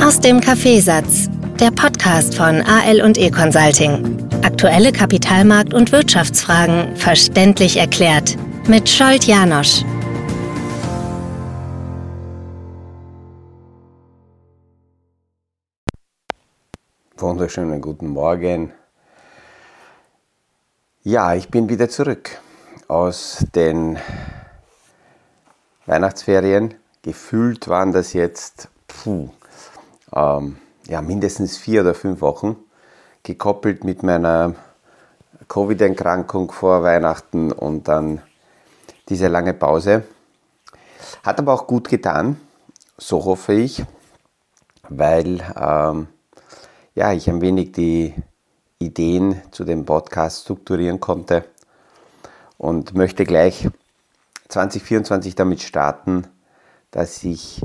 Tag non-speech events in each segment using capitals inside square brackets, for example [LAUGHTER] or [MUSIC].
Aus dem Kaffeesatz, der Podcast von AL und E Consulting. Aktuelle Kapitalmarkt- und Wirtschaftsfragen verständlich erklärt mit Scholt Janosch. Wunderschönen guten Morgen. Ja, ich bin wieder zurück aus den Weihnachtsferien. Gefühlt waren das jetzt puh, ähm, ja, mindestens vier oder fünf Wochen, gekoppelt mit meiner Covid-Erkrankung vor Weihnachten und dann diese lange Pause. Hat aber auch gut getan, so hoffe ich, weil ähm, ja, ich ein wenig die Ideen zu dem Podcast strukturieren konnte und möchte gleich 2024 damit starten, dass ich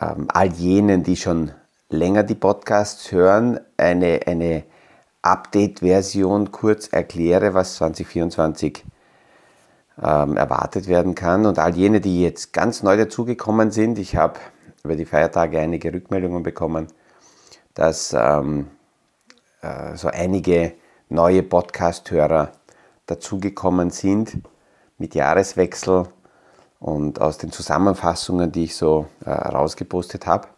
ähm, all jenen, die schon länger die Podcasts hören, eine, eine Update-Version kurz erkläre, was 2024 ähm, erwartet werden kann. Und all jene, die jetzt ganz neu dazugekommen sind, ich habe über die Feiertage einige Rückmeldungen bekommen, dass ähm, äh, so einige neue Podcast-Hörer dazugekommen sind mit Jahreswechsel und aus den Zusammenfassungen, die ich so äh, rausgepostet habe.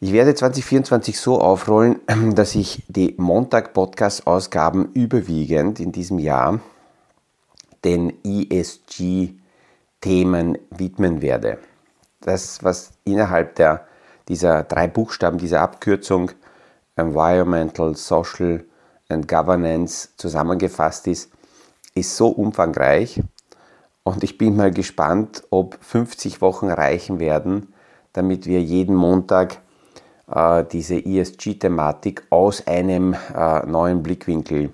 Ich werde 2024 so aufrollen, [CLEARS THROAT] dass ich die Montag-Podcast-Ausgaben überwiegend in diesem Jahr den ESG-Themen widmen werde. Das, was innerhalb der, dieser drei Buchstaben, dieser Abkürzung Environmental, Social and Governance zusammengefasst ist, ist so umfangreich, und ich bin mal gespannt, ob 50 Wochen reichen werden, damit wir jeden Montag äh, diese ESG-Thematik aus einem äh, neuen Blickwinkel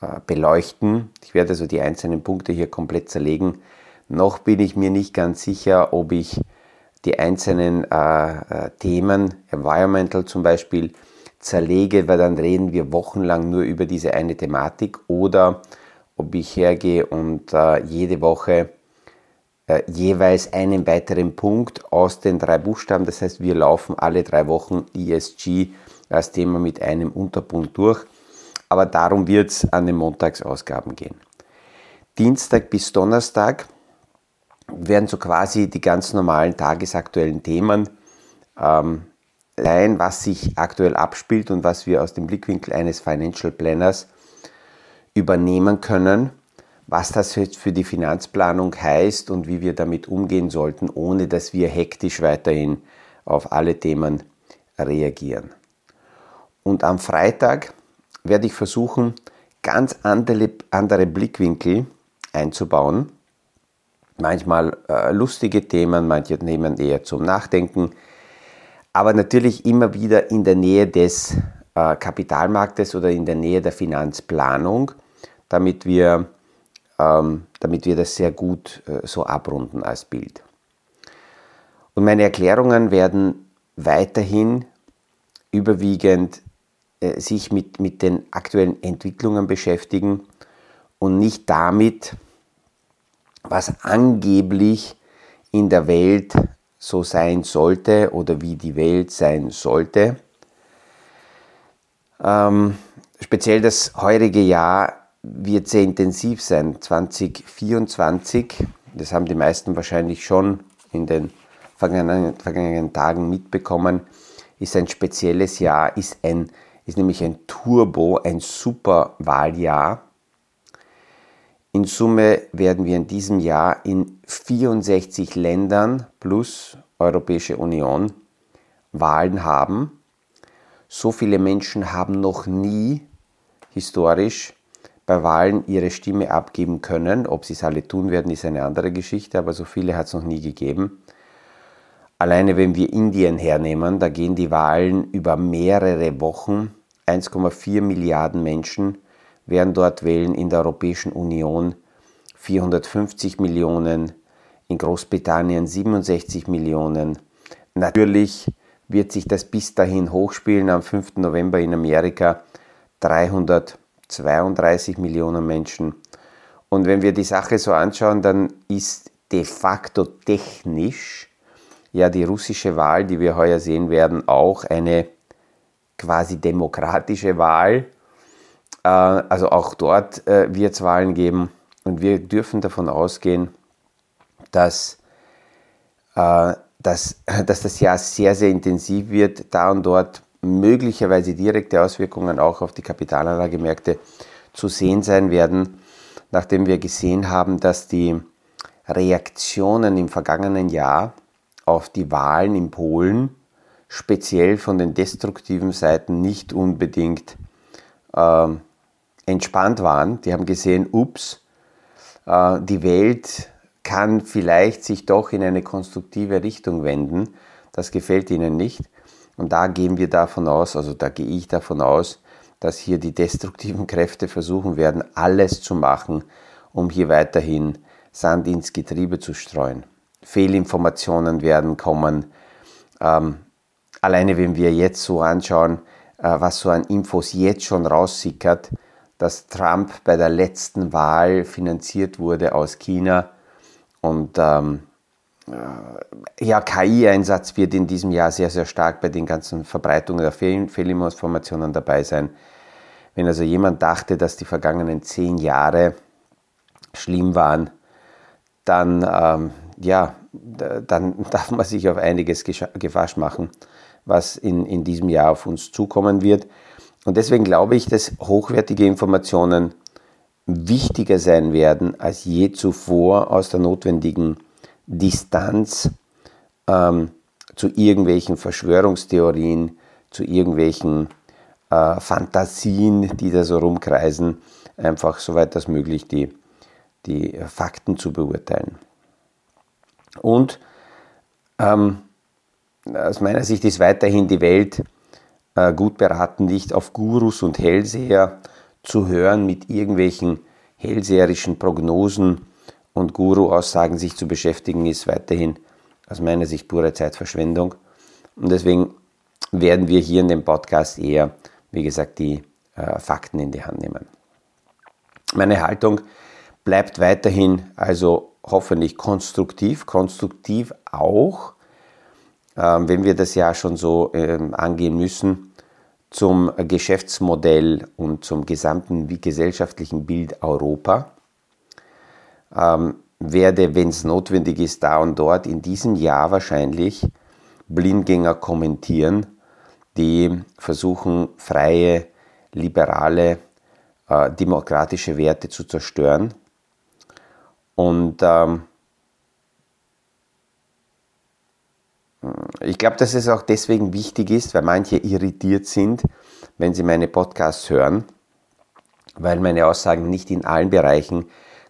äh, beleuchten. Ich werde also die einzelnen Punkte hier komplett zerlegen. Noch bin ich mir nicht ganz sicher, ob ich die einzelnen äh, äh, Themen, Environmental zum Beispiel, zerlege, weil dann reden wir wochenlang nur über diese eine Thematik oder ob ich hergehe und äh, jede Woche äh, jeweils einen weiteren Punkt aus den drei Buchstaben, das heißt wir laufen alle drei Wochen ESG als Thema mit einem Unterpunkt durch, aber darum wird es an den Montagsausgaben gehen. Dienstag bis Donnerstag werden so quasi die ganz normalen tagesaktuellen Themen ähm, sein, was sich aktuell abspielt und was wir aus dem Blickwinkel eines Financial Planners übernehmen können, was das jetzt für die Finanzplanung heißt und wie wir damit umgehen sollten, ohne dass wir hektisch weiterhin auf alle Themen reagieren. Und am Freitag werde ich versuchen, ganz andere, Blickwinkel einzubauen. Manchmal äh, lustige Themen, manche Themen eher zum Nachdenken, aber natürlich immer wieder in der Nähe des äh, Kapitalmarktes oder in der Nähe der Finanzplanung damit wir, ähm, damit wir das sehr gut äh, so abrunden als Bild. Und meine Erklärungen werden weiterhin überwiegend äh, sich mit, mit den aktuellen Entwicklungen beschäftigen und nicht damit, was angeblich in der Welt so sein sollte oder wie die Welt sein sollte. Ähm, speziell das heurige Jahr wird sehr intensiv sein. 2024, das haben die meisten wahrscheinlich schon in den vergangenen, vergangenen Tagen mitbekommen, ist ein spezielles Jahr, ist, ein, ist nämlich ein Turbo, ein Superwahljahr. In Summe werden wir in diesem Jahr in 64 Ländern plus Europäische Union Wahlen haben. So viele Menschen haben noch nie historisch bei Wahlen ihre Stimme abgeben können. Ob sie es alle tun werden, ist eine andere Geschichte, aber so viele hat es noch nie gegeben. Alleine wenn wir Indien hernehmen, da gehen die Wahlen über mehrere Wochen. 1,4 Milliarden Menschen werden dort wählen in der Europäischen Union, 450 Millionen, in Großbritannien 67 Millionen. Natürlich wird sich das bis dahin hochspielen, am 5. November in Amerika 300 Millionen. 32 Millionen Menschen. Und wenn wir die Sache so anschauen, dann ist de facto technisch ja die russische Wahl, die wir heuer sehen werden, auch eine quasi demokratische Wahl. Äh, also auch dort äh, wird es Wahlen geben und wir dürfen davon ausgehen, dass, äh, dass, [LAUGHS] dass das Jahr sehr, sehr intensiv wird, da und dort möglicherweise direkte Auswirkungen auch auf die Kapitalanlagemärkte zu sehen sein werden, nachdem wir gesehen haben, dass die Reaktionen im vergangenen Jahr auf die Wahlen in Polen speziell von den destruktiven Seiten nicht unbedingt äh, entspannt waren. Die haben gesehen, ups, äh, die Welt kann vielleicht sich doch in eine konstruktive Richtung wenden. Das gefällt ihnen nicht. Und da gehen wir davon aus, also da gehe ich davon aus, dass hier die destruktiven [LAUGHS] Kräfte versuchen werden, alles zu machen, um hier weiterhin Sand ins Getriebe zu streuen. Fehlinformationen werden kommen. Ähm, alleine wenn wir jetzt so anschauen, äh, was so an Infos jetzt schon raussickert, dass Trump bei der letzten Wahl finanziert wurde aus China und ähm, äh, ja, KI-Einsatz wird in diesem Jahr sehr, sehr stark bei den ganzen Verbreitungen der Fehl Fehlinformationen dabei sein. Wenn also jemand dachte, dass die vergangenen zehn Jahre schlimm waren, dann, ähm, ja, dann [LAUGHS] darf man sich auf einiges gefasst machen, was in, in diesem Jahr auf uns zukommen wird. Und deswegen glaube ich, dass hochwertige Informationen wichtiger sein werden als je zuvor aus der notwendigen Distanz ähm, zu irgendwelchen Verschwörungstheorien, zu irgendwelchen äh, Fantasien, die da so rumkreisen, einfach soweit das möglich die, die Fakten zu beurteilen. Und ähm, aus meiner Sicht ist weiterhin die Welt äh, gut beraten, nicht auf Gurus und Hellseher zu hören mit irgendwelchen hellseherischen Prognosen und Guru-Aussagen sich zu beschäftigen, ist weiterhin aus meiner Sicht pure Zeitverschwendung. Und deswegen werden wir hier in dem Podcast eher, wie gesagt, die äh, Fakten in die Hand nehmen. Meine Haltung bleibt weiterhin also hoffentlich konstruktiv, konstruktiv auch, ähm, wenn wir das ja schon so ähm, angehen müssen, zum Geschäftsmodell und zum gesamten gesellschaftlichen Bild Europa. Ähm, werde, wenn es notwendig ist, da und dort in diesem Jahr wahrscheinlich Blindgänger kommentieren, die versuchen, freie, liberale, äh, demokratische Werte zu zerstören. Und ähm, Ich glaube, dass es auch deswegen wichtig ist, weil manche irritiert sind, wenn sie meine Podcasts hören, weil meine Aussagen nicht in allen Bereichen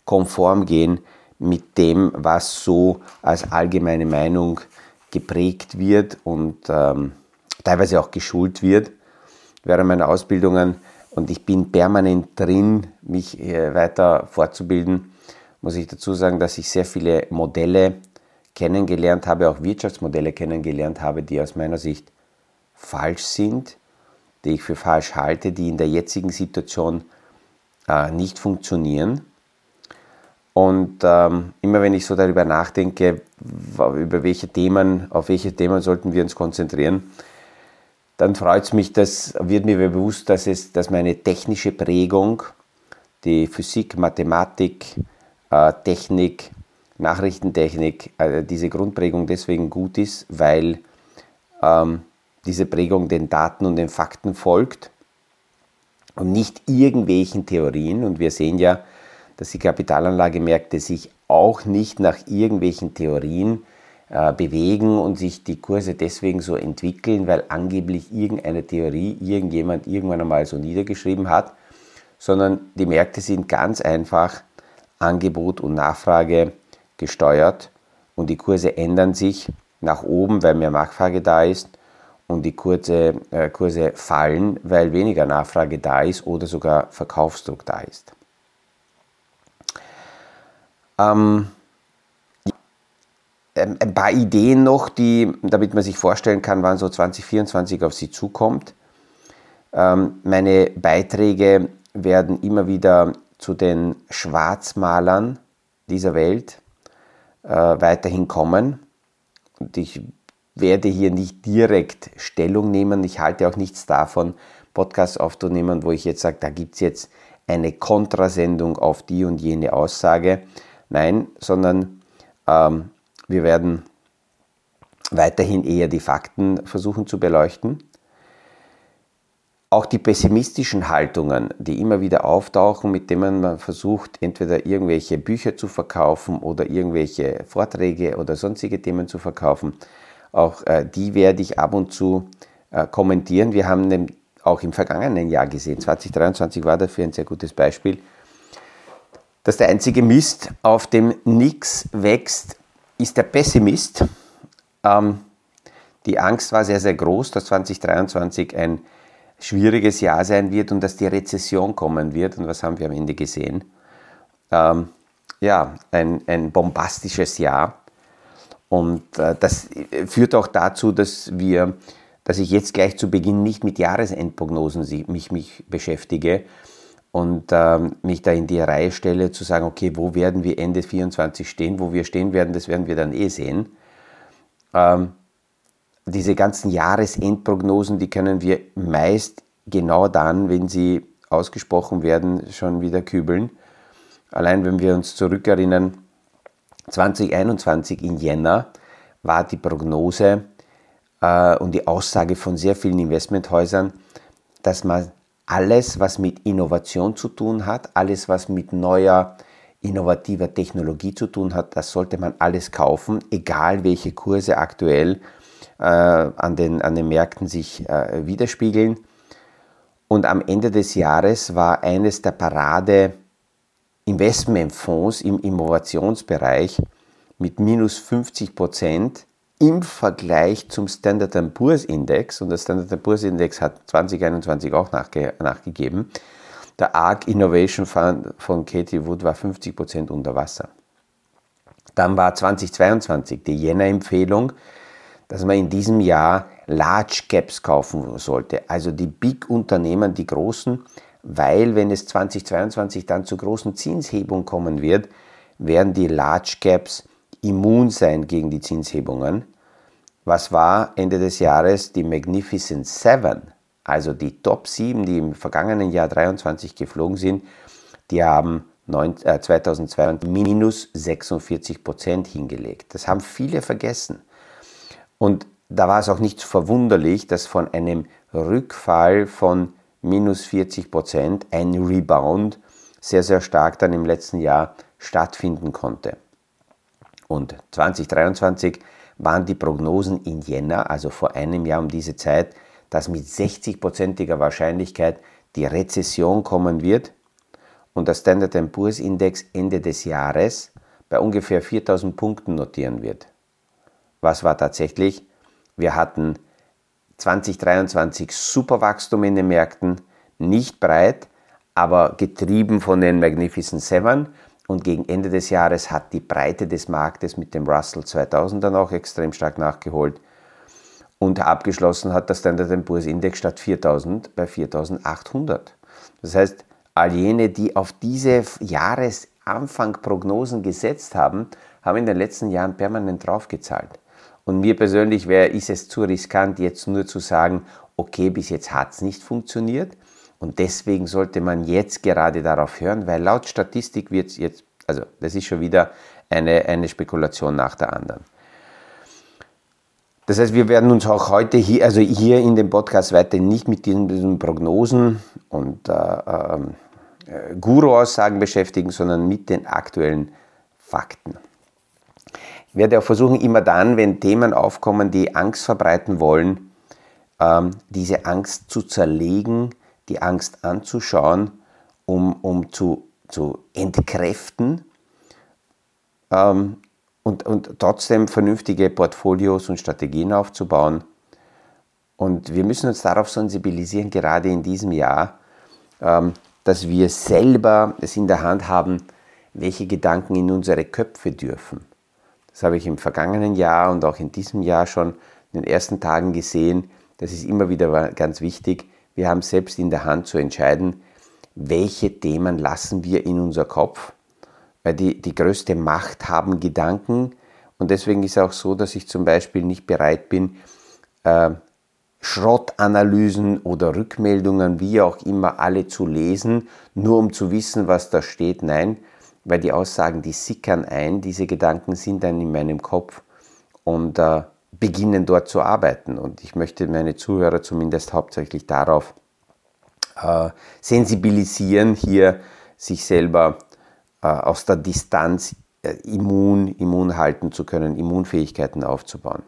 konform gehen mit dem, was so als allgemeine Meinung geprägt wird und ähm, teilweise auch geschult wird während meiner Ausbildungen. Und ich bin permanent drin, mich äh, weiter fortzubilden. Muss ich dazu sagen, dass ich sehr viele Modelle kennengelernt habe, auch Wirtschaftsmodelle kennengelernt habe, die aus meiner Sicht falsch sind, die ich für falsch halte, die in der jetzigen Situation äh, nicht funktionieren. Und ähm, immer wenn ich so darüber nachdenke, über welche Themen, auf welche Themen sollten wir uns konzentrieren, dann freut es mich, dass wird mir bewusst, dass es, dass meine technische Prägung, die Physik, Mathematik, äh, Technik, Nachrichtentechnik, äh, diese Grundprägung deswegen gut ist, weil ähm, diese Prägung den Daten und den Fakten folgt und nicht irgendwelchen Theorien. Und wir sehen ja, dass die Kapitalanlagemärkte sich auch nicht nach irgendwelchen Theorien äh, bewegen und sich die Kurse deswegen so entwickeln, weil angeblich irgendeine Theorie irgendjemand irgendwann einmal so niedergeschrieben hat, sondern die Märkte sind ganz einfach Angebot und Nachfrage gesteuert und die Kurse ändern sich nach oben, weil mehr Nachfrage da ist und die Kurse, äh, Kurse fallen, weil weniger Nachfrage da ist oder sogar Verkaufsdruck da ist. Ähm, ein paar Ideen noch, die, damit man sich vorstellen kann, wann so 2024 auf Sie zukommt. Ähm, meine Beiträge werden immer wieder zu den Schwarzmalern dieser Welt äh, weiterhin kommen. und ich werde hier nicht direkt Stellung nehmen. Ich halte auch nichts davon, Podcasts aufzunehmen, wo ich jetzt sage, da gibt es jetzt eine Kontrasendung auf die und jene Aussage. Nein, sondern ähm, wir werden weiterhin eher die Fakten versuchen zu beleuchten. Auch die pessimistischen Haltungen, die immer wieder auftauchen, mit denen man versucht, entweder irgendwelche Bücher zu verkaufen oder irgendwelche Vorträge oder sonstige Themen zu verkaufen, auch äh, die werde ich ab und zu äh, kommentieren. Wir haben auch im vergangenen Jahr gesehen, 2023 war dafür ein sehr gutes Beispiel, dass der einzige Mist, auf dem nichts wächst, ist der Pessimist. Ähm, die Angst war sehr, sehr groß, dass 2023 ein schwieriges Jahr sein wird und dass die Rezession kommen wird. Und was haben wir am Ende gesehen? Ähm, ja, ein, ein bombastisches Jahr. Und äh, das führt auch dazu, dass wir, dass ich jetzt gleich zu Beginn nicht mit Jahresendprognosen mich, mich beschäftige und äh, mich da in die Reihe stelle, zu sagen, okay, wo werden wir Ende 2024 stehen, wo wir stehen werden, das werden wir dann eh sehen. Ähm, diese ganzen Jahresendprognosen, die können wir meist genau dann, wenn sie ausgesprochen werden, schon wieder kübeln. Allein wenn wir uns zurückerinnern, 2021 in Jänner war die Prognose äh, und die Aussage von sehr vielen Investmenthäusern, dass man alles, was mit Innovation zu tun hat, alles, was mit neuer, innovativer Technologie zu tun hat, das sollte man alles kaufen, egal welche Kurse aktuell äh, an, den, an den Märkten sich äh, widerspiegeln. Und am Ende des Jahres war eines der Parade Investmentfonds im Innovationsbereich mit minus 50 Prozent im Vergleich zum Standard Poor's Index, und der Standard Poor's Index hat 2021 auch nachge nachgegeben, der ARC Innovation Fund von Katie Wood war 50 Prozent unter Wasser. Dann war 2022 die Jänner-Empfehlung, dass man in diesem Jahr Large Caps kaufen sollte, also die Big-Unternehmen, die großen, weil wenn es 2022 dann zu großen Zinshebungen kommen wird, werden die Large Caps immun sein gegen die Zinshebungen. Was war Ende des Jahres die Magnificent Seven, also die Top 7, die im vergangenen Jahr 23 geflogen sind, die haben 2022 äh, minus 46 Prozent hingelegt. Das haben viele vergessen. Und da war es auch nicht verwunderlich, dass von einem Rückfall von minus 40 Prozent, ein Rebound sehr, sehr stark dann im letzten Jahr stattfinden konnte. Und 2023 waren die Prognosen in Jänner, also vor einem Jahr um diese Zeit, dass mit 60-prozentiger Wahrscheinlichkeit die Rezession kommen wird und der Standard Poor's Index Ende des Jahres bei ungefähr 4000 Punkten notieren wird. Was war tatsächlich? Wir hatten 2023 super Wachstum in den Märkten, nicht breit, aber getrieben von den Magnificent Seven. Und gegen Ende des Jahres hat die Breite des Marktes mit dem Russell 2000 dann auch extrem stark nachgeholt. Und abgeschlossen hat der Standard Poor's Index statt 4000 bei 4800. Das heißt, all jene, die auf diese Jahresanfang-Prognosen gesetzt haben, haben in den letzten Jahren permanent draufgezahlt. Und mir persönlich wäre, ist es zu riskant, jetzt nur zu sagen, okay, bis jetzt hat es nicht funktioniert. Und deswegen sollte man jetzt gerade darauf hören, weil laut Statistik wird es jetzt, also das ist schon wieder eine, eine Spekulation nach der anderen. Das heißt, wir werden uns auch heute hier, also hier in dem Podcast weiter nicht mit diesen, diesen Prognosen und äh, äh, Guru-Aussagen beschäftigen, sondern mit den aktuellen Fakten. Ich werde auch versuchen, immer dann, wenn Themen aufkommen, die Angst verbreiten wollen, ähm, diese Angst zu zerlegen, die Angst anzuschauen, um, um zu, zu entkräften ähm, und, und trotzdem vernünftige Portfolios und Strategien aufzubauen. Und wir müssen uns darauf sensibilisieren, gerade in diesem Jahr, ähm, dass wir selber es in der Hand haben, welche Gedanken in unsere Köpfe dürfen. Das habe ich im vergangenen Jahr und auch in diesem Jahr schon in den ersten Tagen gesehen. Das ist immer wieder ganz wichtig. Wir haben selbst in der Hand zu entscheiden, welche Themen lassen wir in unser Kopf. Weil die, die größte Macht haben Gedanken Und deswegen ist es auch so, dass ich zum Beispiel nicht bereit bin, äh, Schrottanalysen oder Rückmeldungen, wie auch immer, alle zu lesen, nur um zu wissen, was da steht. Nein, weil die Aussagen, die sickern ein, diese Gedanken sind dann in meinem Kopf und äh, beginnen dort zu arbeiten. Und ich möchte meine Zuhörer zumindest hauptsächlich darauf äh, sensibilisieren, hier sich selber äh, aus der Distanz äh, immun, immun halten zu können, Immunfähigkeiten aufzubauen.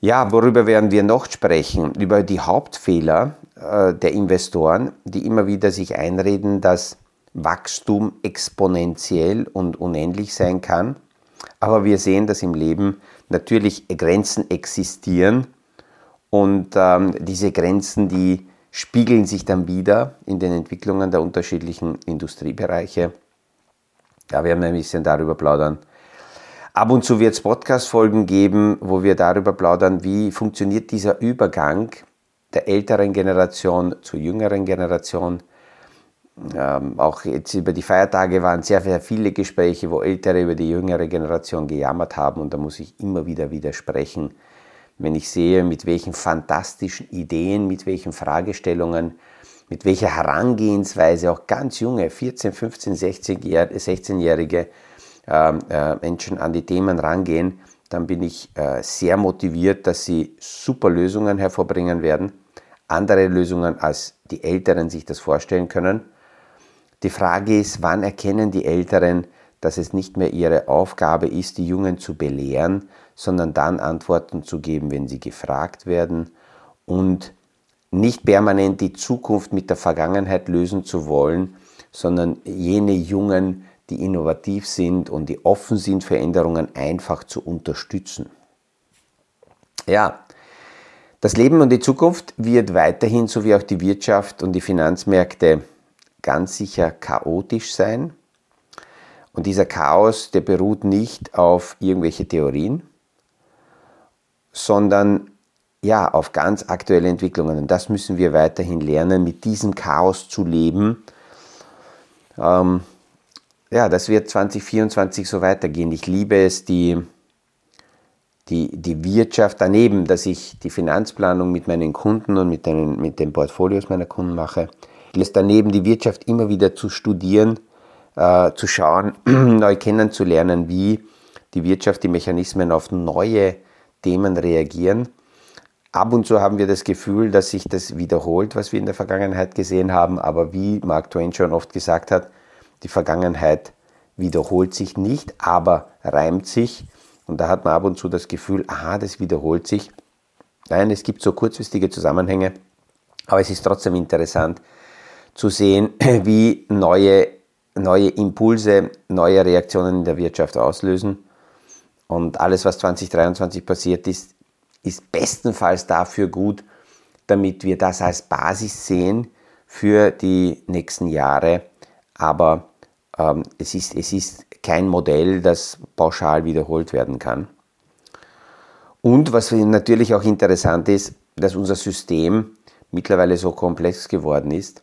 Ja, worüber werden wir noch sprechen? Über die Hauptfehler äh, der Investoren, die immer wieder sich einreden, dass Wachstum exponentiell und unendlich sein kann. Aber wir sehen, dass im Leben natürlich Grenzen existieren und ähm, diese Grenzen, die spiegeln sich dann wieder in den Entwicklungen der unterschiedlichen Industriebereiche. Wir werden ein bisschen darüber plaudern. Ab und zu wird es Podcast-Folgen geben, wo wir darüber plaudern, wie funktioniert dieser Übergang der älteren Generation zur jüngeren Generation. Ähm, auch jetzt über die Feiertage waren sehr, sehr viele Gespräche, wo Ältere über die jüngere Generation gejammert haben und da muss ich immer wieder widersprechen wenn ich sehe, mit welchen fantastischen Ideen, mit welchen Fragestellungen, mit welcher Herangehensweise auch ganz junge, 14, 15, 16-jährige äh, äh, Menschen an die Themen rangehen, dann bin ich äh, sehr motiviert, dass sie super Lösungen hervorbringen werden, andere Lösungen, als die Älteren sich das vorstellen können. Die Frage ist, wann erkennen die Älteren, dass es nicht mehr ihre Aufgabe ist, die Jungen zu belehren, sondern dann Antworten zu geben, wenn sie gefragt werden und nicht permanent die Zukunft mit der Vergangenheit lösen zu wollen, sondern jene Jungen, die innovativ sind und die offen sind für Änderungen, einfach zu unterstützen. Ja, das Leben und die Zukunft wird weiterhin, so wie auch die Wirtschaft und die Finanzmärkte, ganz sicher chaotisch sein. Und dieser Chaos, der beruht nicht auf irgendwelche Theorien, sondern ja, auf ganz aktuelle Entwicklungen. Und das müssen wir weiterhin lernen, mit diesem Chaos zu leben. Ähm, ja, das wird 2024 so weitergehen. Ich liebe es, die, die, die Wirtschaft daneben, dass ich die Finanzplanung mit meinen Kunden und mit den, mit den Portfolios meiner Kunden mache. Lässt daneben die Wirtschaft immer wieder zu studieren, äh, zu schauen, [CLEARS THROAT] neu kennenzulernen, wie die Wirtschaft, die Mechanismen auf neue Themen reagieren. Ab und zu haben wir das Gefühl, dass sich das wiederholt, was wir in der Vergangenheit gesehen haben, aber wie Mark Twain schon oft gesagt hat, die Vergangenheit wiederholt sich nicht, aber reimt sich. Und da hat man ab und zu das Gefühl, aha, das wiederholt sich. Nein, es gibt so kurzfristige Zusammenhänge, aber es ist trotzdem interessant zu sehen, [CLEARS THROAT] wie neue, neue Impulse, neue Reaktionen in der Wirtschaft auslösen. Und alles, was 2023 passiert ist, ist bestenfalls dafür gut, damit wir das als Basis sehen für die nächsten Jahre. Aber ähm, es, ist, es ist kein Modell, das pauschal wiederholt werden kann. Und was natürlich auch interessant ist, dass unser System mittlerweile so komplex geworden ist,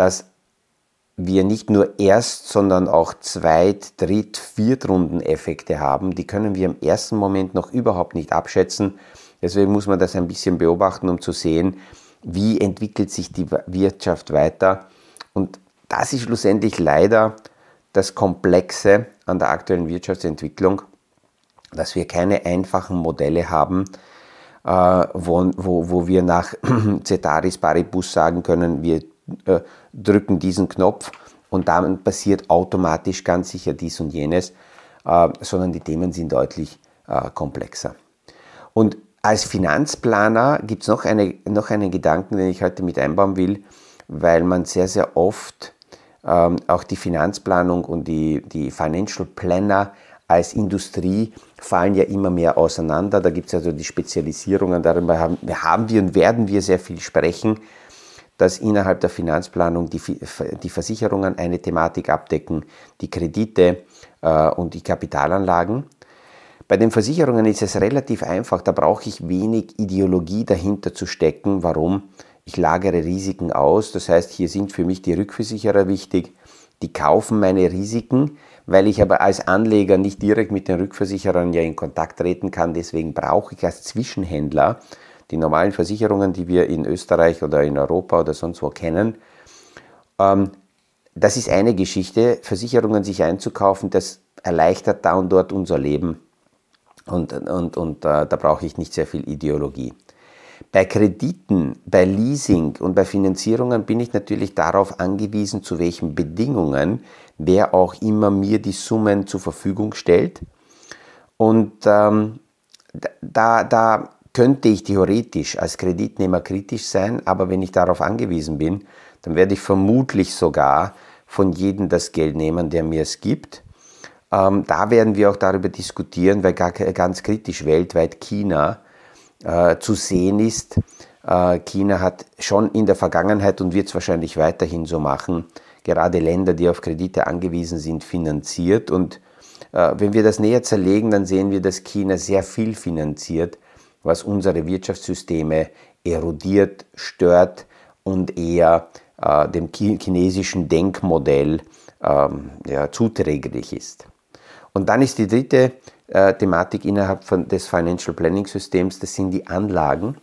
dass wir nicht nur Erst-, sondern auch Zweit-, Dritt-, Viertrunden-Effekte haben. Die können wir im ersten Moment noch überhaupt nicht abschätzen. Deswegen muss man das ein bisschen beobachten, um zu sehen, wie entwickelt sich die Wirtschaft weiter. Und das ist schlussendlich leider das Komplexe an der aktuellen Wirtschaftsentwicklung, dass wir keine einfachen Modelle haben, äh, wo, wo, wo wir nach [CLEARS THROAT] Cetaris Paribus sagen können, wir äh, drücken diesen Knopf und dann passiert automatisch ganz sicher dies und jenes, äh, sondern die Themen sind deutlich äh, komplexer. Und als Finanzplaner gibt es noch, eine, noch einen Gedanken, den ich heute mit einbauen will, weil man sehr, sehr oft ähm, auch die Finanzplanung und die, die Financial Planner als Industrie fallen ja immer mehr auseinander. Da gibt es also die Spezialisierungen, darüber haben, haben wir und werden wir sehr viel sprechen dass innerhalb der Finanzplanung die, die Versicherungen eine Thematik abdecken, die Kredite äh, und die Kapitalanlagen. Bei den Versicherungen ist es relativ einfach, da brauche ich wenig Ideologie dahinter zu stecken. Warum? Ich lagere Risiken aus, das heißt, hier sind für mich die Rückversicherer wichtig, die kaufen meine Risiken, weil ich aber als Anleger nicht direkt mit den Rückversicherern ja in Kontakt treten kann. Deswegen brauche ich als Zwischenhändler die normalen Versicherungen, die wir in Österreich oder in Europa oder sonst wo kennen. Ähm, das ist eine Geschichte. Versicherungen sich einzukaufen, das erleichtert da und dort unser Leben. Und, und, und äh, da brauche ich nicht sehr viel Ideologie. Bei Krediten, bei Leasing und bei Finanzierungen bin ich natürlich darauf angewiesen, zu welchen Bedingungen wer auch immer mir die Summen zur Verfügung stellt. Und ähm, da, da könnte ich theoretisch als Kreditnehmer kritisch sein, aber wenn ich darauf angewiesen bin, dann werde ich vermutlich sogar von jedem das Geld nehmen, der mir es gibt. Ähm, da werden wir auch darüber diskutieren, weil ganz kritisch weltweit China äh, zu sehen ist. Äh, China hat schon in der Vergangenheit und wird es wahrscheinlich weiterhin so machen, gerade Länder, die auf Kredite angewiesen sind, finanziert. Und äh, wenn wir das näher zerlegen, dann sehen wir, dass China sehr viel finanziert, was unsere Wirtschaftssysteme erodiert, stört und eher äh, dem chinesischen Denkmodell ähm, ja, zuträglich ist. Und dann ist die dritte äh, Thematik innerhalb von, des Financial Planning Systems, das sind die Anlagen,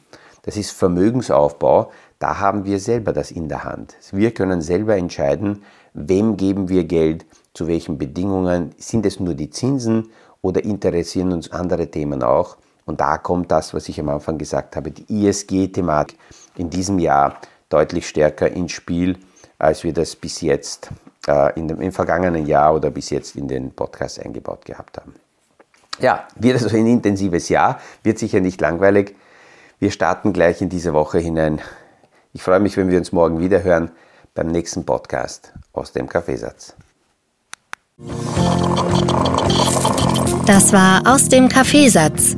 das ist Vermögensaufbau. Da haben wir selber das in der Hand. Wir können selber entscheiden, wem geben wir Geld, zu welchen Bedingungen, sind es nur die Zinsen oder interessieren uns andere Themen auch. Und da kommt das, was ich am Anfang gesagt habe, die ISG-Thematik in diesem Jahr deutlich stärker ins Spiel, als wir das bis jetzt äh, in dem, im vergangenen Jahr oder bis jetzt in den Podcast eingebaut gehabt haben. Ja, wird also ein intensives Jahr, wird sicher nicht langweilig. Wir starten gleich in diese Woche hinein. Ich freue mich, wenn wir uns morgen wieder hören beim nächsten Podcast aus dem Kaffeesatz. Das war aus dem Kaffeesatz,